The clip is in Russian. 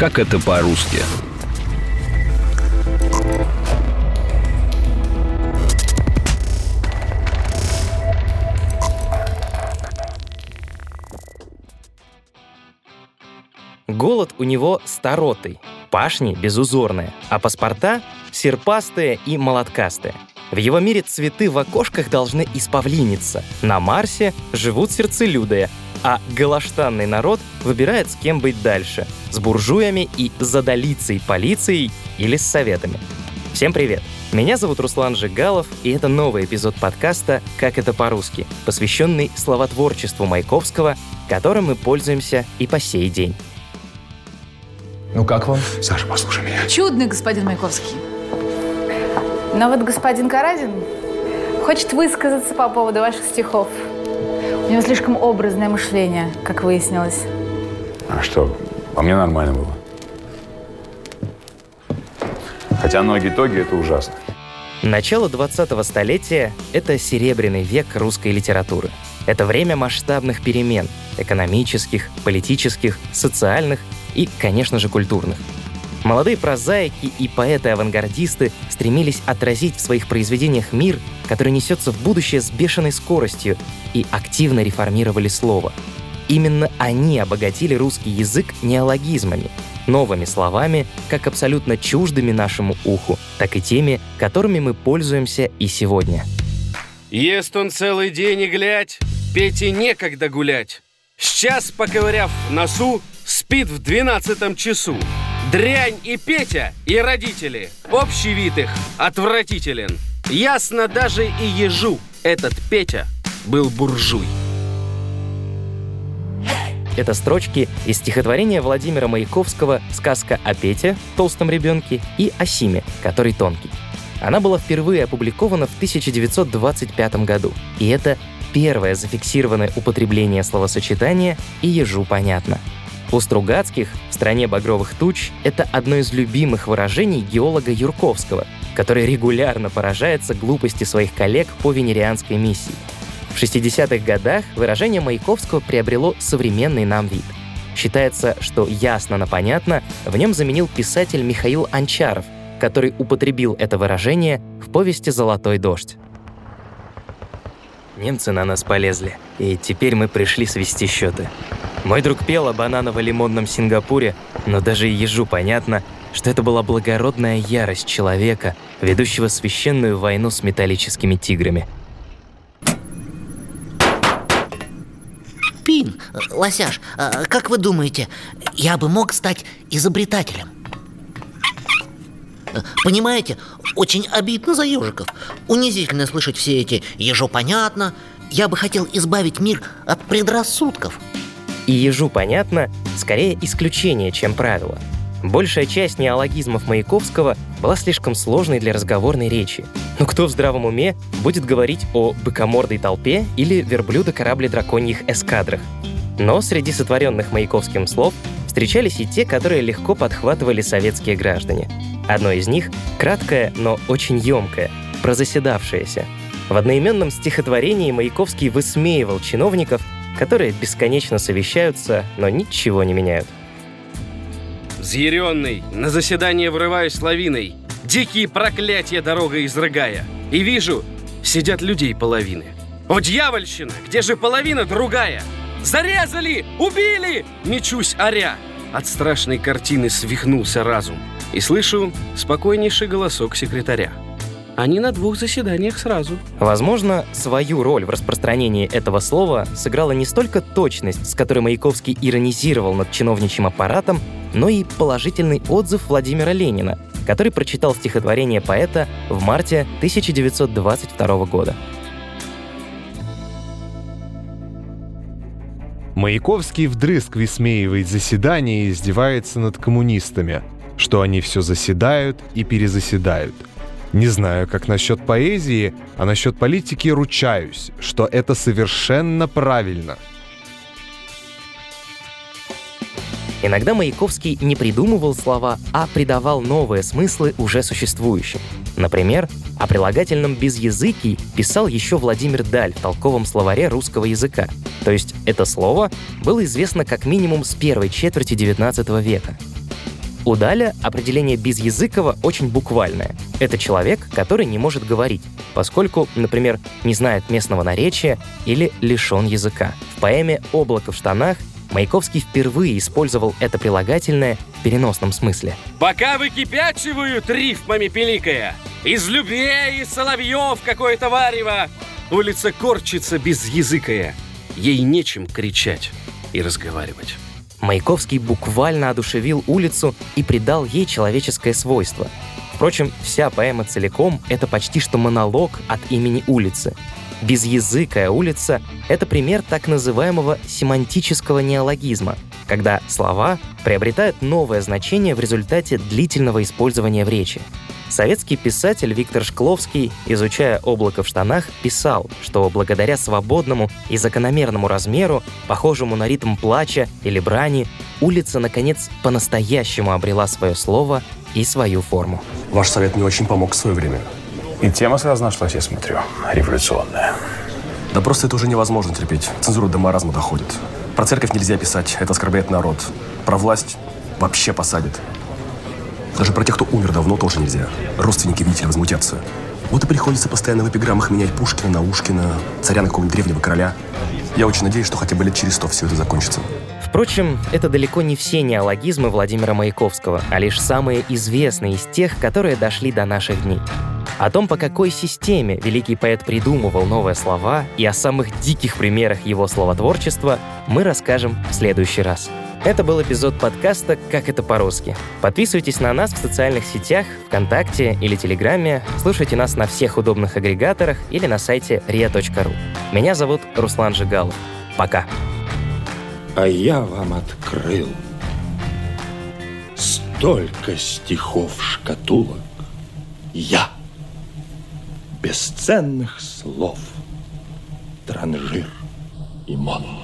Как это по-русски? Голод у него старотый, пашни безузорные, а паспорта серпастые и молоткастые. В его мире цветы в окошках должны исповлиниться. На Марсе живут сердцелюдые, а галаштанный народ выбирает, с кем быть дальше — с буржуями и задолицей полицией или с советами. Всем привет! Меня зовут Руслан Жигалов, и это новый эпизод подкаста «Как это по-русски», посвященный словотворчеству Маяковского, которым мы пользуемся и по сей день. Ну как вам? Саша, послушай меня. Чудный господин Маяковский. Но вот господин Каразин хочет высказаться по поводу ваших стихов. У него слишком образное мышление, как выяснилось. А что, по мне нормально было. Хотя ноги-тоги – это ужасно. Начало 20-го столетия — это серебряный век русской литературы. Это время масштабных перемен — экономических, политических, социальных и, конечно же, культурных. Молодые прозаики и поэты-авангардисты стремились отразить в своих произведениях мир, который несется в будущее с бешеной скоростью, и активно реформировали слово. Именно они обогатили русский язык неологизмами, новыми словами, как абсолютно чуждыми нашему уху, так и теми, которыми мы пользуемся и сегодня. Ест он целый день и глядь, Пете некогда гулять. Сейчас, поковыряв носу, спит в двенадцатом часу. Дрянь и Петя, и родители. Общий вид их отвратителен. Ясно даже и ежу, этот Петя был буржуй. Это строчки из стихотворения Владимира Маяковского «Сказка о Пете, толстом ребенке» и о Симе, который тонкий. Она была впервые опубликована в 1925 году, и это первое зафиксированное употребление словосочетания «и ежу понятно». У Стругацких в «Стране багровых туч» это одно из любимых выражений геолога Юрковского, который регулярно поражается глупости своих коллег по венерианской миссии. В 60-х годах выражение Маяковского приобрело современный нам вид. Считается, что ясно на понятно в нем заменил писатель Михаил Анчаров, который употребил это выражение в повести «Золотой дождь». Немцы на нас полезли, и теперь мы пришли свести счеты. Мой друг пел о бананово-лимонном Сингапуре, но даже ежу понятно, что это была благородная ярость человека, ведущего священную войну с металлическими тиграми. Пин, Лосяш, а как вы думаете, я бы мог стать изобретателем? Понимаете, очень обидно за ежиков Унизительно слышать все эти «ежу понятно» Я бы хотел избавить мир от предрассудков И ежу понятно, скорее исключение, чем правило Большая часть неологизмов Маяковского была слишком сложной для разговорной речи. Но кто в здравом уме будет говорить о быкомордой толпе или верблюдо-корабле драконьих эскадрах? Но среди сотворенных Маяковским слов встречались и те, которые легко подхватывали советские граждане. Одно из них — краткое, но очень емкое, про заседавшееся. В одноименном стихотворении Маяковский высмеивал чиновников, которые бесконечно совещаются, но ничего не меняют. Взъяренный, на заседание врываюсь лавиной, Дикие проклятия дорога изрыгая. И вижу, сидят людей половины. О, дьявольщина, где же половина другая? Зарезали! Убили! Мечусь оря. От страшной картины свихнулся разум. И слышу спокойнейший голосок секретаря. Они на двух заседаниях сразу. Возможно, свою роль в распространении этого слова сыграла не столько точность, с которой Маяковский иронизировал над чиновничьим аппаратом, но и положительный отзыв Владимира Ленина, который прочитал стихотворение поэта в марте 1922 года. Маяковский вдрызг высмеивает заседание и издевается над коммунистами, что они все заседают и перезаседают. Не знаю, как насчет поэзии, а насчет политики ручаюсь, что это совершенно правильно. Иногда Маяковский не придумывал слова, а придавал новые смыслы уже существующим. Например, о прилагательном «безязыкий» писал еще Владимир Даль в толковом словаре русского языка. То есть это слово было известно как минимум с первой четверти XIX века. У Даля определение безязыкого очень буквальное. Это человек, который не может говорить, поскольку, например, не знает местного наречия или лишен языка. В поэме «Облако в штанах» Маяковский впервые использовал это прилагательное в переносном смысле. Пока выкипячивают рифмами пеликая, из любвей и соловьев какое-то варево, улица корчится безязыкая, ей нечем кричать и разговаривать. Маяковский буквально одушевил улицу и придал ей человеческое свойство. Впрочем, вся поэма целиком — это почти что монолог от имени улицы. Безязыкая улица — это пример так называемого семантического неологизма, когда слова приобретают новое значение в результате длительного использования в речи. Советский писатель Виктор Шкловский, изучая облако в штанах, писал, что благодаря свободному и закономерному размеру, похожему на ритм плача или брани, улица, наконец, по-настоящему обрела свое слово и свою форму. Ваш совет мне очень помог в свое время. И тема сразу нашлась, я смотрю, революционная. Да просто это уже невозможно терпеть. Цензура до маразма доходит. Про церковь нельзя писать, это оскорбляет народ. Про власть вообще посадит. Даже про тех, кто умер давно, тоже нельзя. Родственники, видите ли, возмутятся. Вот и приходится постоянно в эпиграммах менять Пушкина на Ушкина, царя на какого-нибудь древнего короля. Я очень надеюсь, что хотя бы лет через сто все это закончится. Впрочем, это далеко не все неологизмы Владимира Маяковского, а лишь самые известные из тех, которые дошли до наших дней. О том, по какой системе великий поэт придумывал новые слова и о самых диких примерах его словотворчества мы расскажем в следующий раз. Это был эпизод подкаста «Как это по-русски». Подписывайтесь на нас в социальных сетях, ВКонтакте или Телеграме, слушайте нас на всех удобных агрегаторах или на сайте ria.ru. Меня зовут Руслан Жигалов. Пока. А я вам открыл столько стихов шкатулок. Я бесценных слов, транжир и мон.